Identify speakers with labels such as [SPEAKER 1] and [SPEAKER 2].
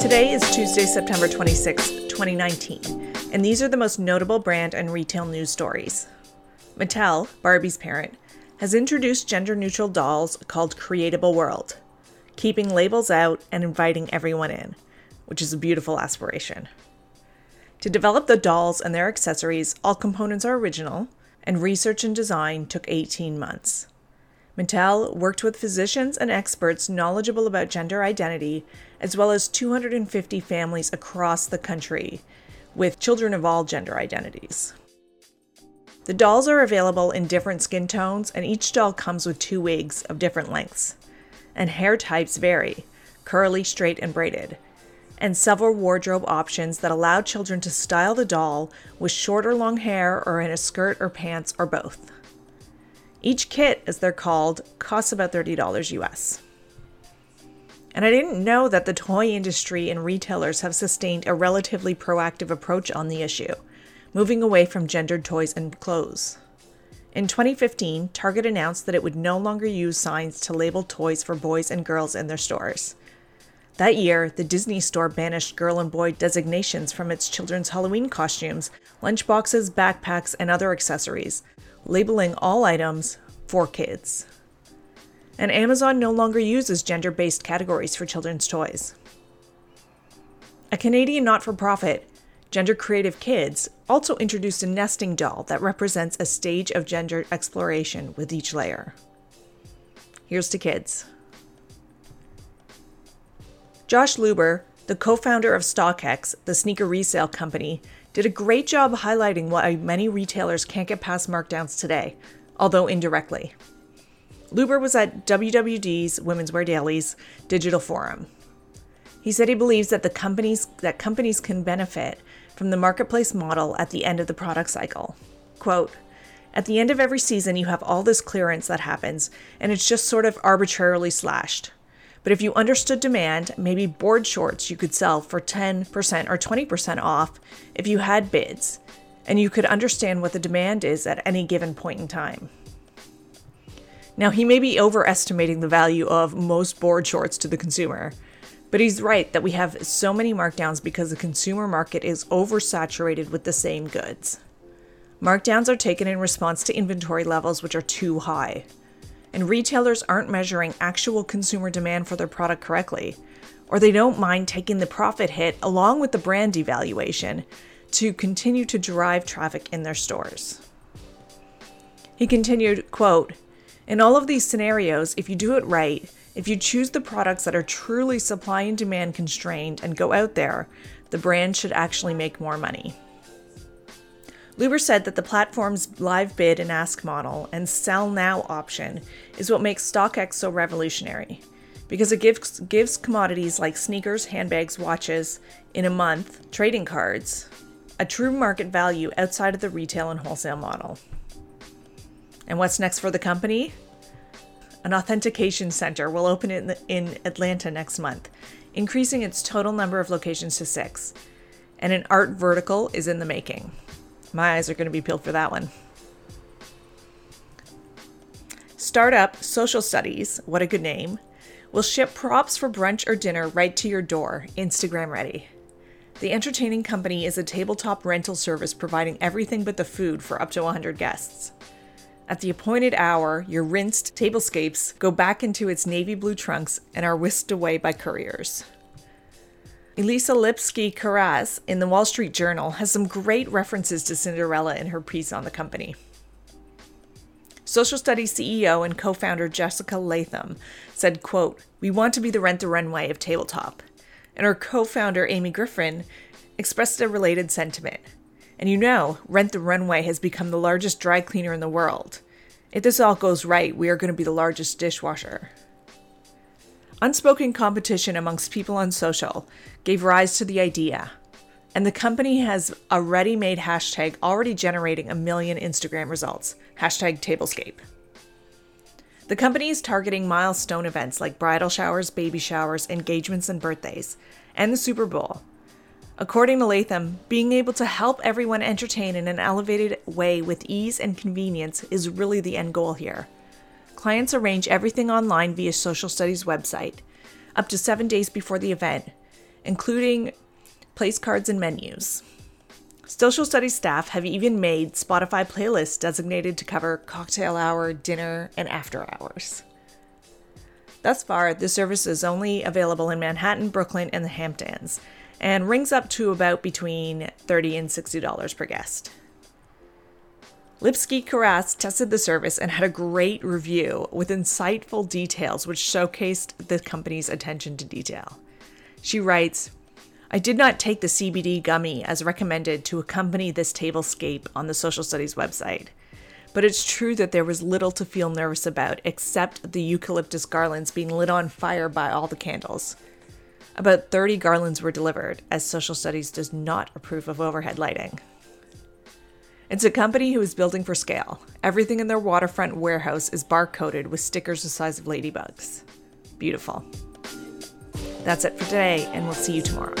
[SPEAKER 1] Today is Tuesday, September 26, 2019, and these are the most notable brand and retail news stories. Mattel, Barbie's parent, has introduced gender neutral dolls called Creatable World, keeping labels out and inviting everyone in, which is a beautiful aspiration. To develop the dolls and their accessories, all components are original, and research and design took 18 months. Mattel worked with physicians and experts knowledgeable about gender identity, as well as 250 families across the country with children of all gender identities. The dolls are available in different skin tones, and each doll comes with two wigs of different lengths. And hair types vary curly, straight, and braided. And several wardrobe options that allow children to style the doll with short or long hair, or in a skirt or pants, or both. Each kit, as they're called, costs about $30 US. And I didn't know that the toy industry and retailers have sustained a relatively proactive approach on the issue, moving away from gendered toys and clothes. In 2015, Target announced that it would no longer use signs to label toys for boys and girls in their stores. That year, the Disney store banished girl and boy designations from its children's Halloween costumes, lunchboxes, backpacks, and other accessories, labeling all items for kids. And Amazon no longer uses gender based categories for children's toys. A Canadian not for profit, Gender Creative Kids, also introduced a nesting doll that represents a stage of gender exploration with each layer. Here's to kids. Josh Luber, the co founder of StockX, the sneaker resale company, did a great job highlighting why many retailers can't get past markdowns today, although indirectly. Luber was at WWD's Women's Wear Daily's digital forum. He said he believes that the companies that companies can benefit from the marketplace model at the end of the product cycle. Quote, at the end of every season you have all this clearance that happens and it's just sort of arbitrarily slashed. But if you understood demand, maybe board shorts you could sell for 10% or 20% off if you had bids, and you could understand what the demand is at any given point in time. Now, he may be overestimating the value of most board shorts to the consumer, but he's right that we have so many markdowns because the consumer market is oversaturated with the same goods. Markdowns are taken in response to inventory levels which are too high and retailers aren't measuring actual consumer demand for their product correctly, or they don't mind taking the profit hit along with the brand devaluation to continue to drive traffic in their stores. He continued, quote, in all of these scenarios, if you do it right, if you choose the products that are truly supply and demand constrained and go out there, the brand should actually make more money. Luber said that the platform's live bid and ask model and sell now option is what makes StockX so revolutionary because it gives, gives commodities like sneakers, handbags, watches in a month, trading cards, a true market value outside of the retail and wholesale model. And what's next for the company? An authentication center will open in, in Atlanta next month, increasing its total number of locations to six. And an art vertical is in the making. My eyes are going to be peeled for that one. Startup Social Studies, what a good name, will ship props for brunch or dinner right to your door, Instagram ready. The entertaining company is a tabletop rental service providing everything but the food for up to 100 guests. At the appointed hour, your rinsed tablescapes go back into its navy blue trunks and are whisked away by couriers. Elisa Lipsky Karasz in the Wall Street Journal has some great references to Cinderella in her piece on the company. Social Studies CEO and co-founder Jessica Latham said, quote, We want to be the rent the runway of tabletop. And her co-founder Amy Griffin expressed a related sentiment. And you know, Rent the Runway has become the largest dry cleaner in the world. If this all goes right, we are going to be the largest dishwasher. Unspoken competition amongst people on social gave rise to the idea, and the company has a ready made hashtag already generating a million Instagram results hashtag tablescape. The company is targeting milestone events like bridal showers, baby showers, engagements, and birthdays, and the Super Bowl. According to Latham, being able to help everyone entertain in an elevated way with ease and convenience is really the end goal here. Clients arrange everything online via Social Studies website, up to seven days before the event, including place cards and menus. Social studies staff have even made Spotify playlists designated to cover cocktail hour, dinner, and after hours. Thus far, the service is only available in Manhattan, Brooklyn, and the Hamptons, and rings up to about between 30 and $60 per guest. Lipsky Karasz tested the service and had a great review with insightful details which showcased the company's attention to detail. She writes, I did not take the CBD gummy as recommended to accompany this tablescape on the social studies website. But it's true that there was little to feel nervous about except the eucalyptus garlands being lit on fire by all the candles. About 30 garlands were delivered, as social studies does not approve of overhead lighting. It's a company who is building for scale. Everything in their waterfront warehouse is barcoded with stickers the size of ladybugs. Beautiful. That's it for today, and we'll see you tomorrow.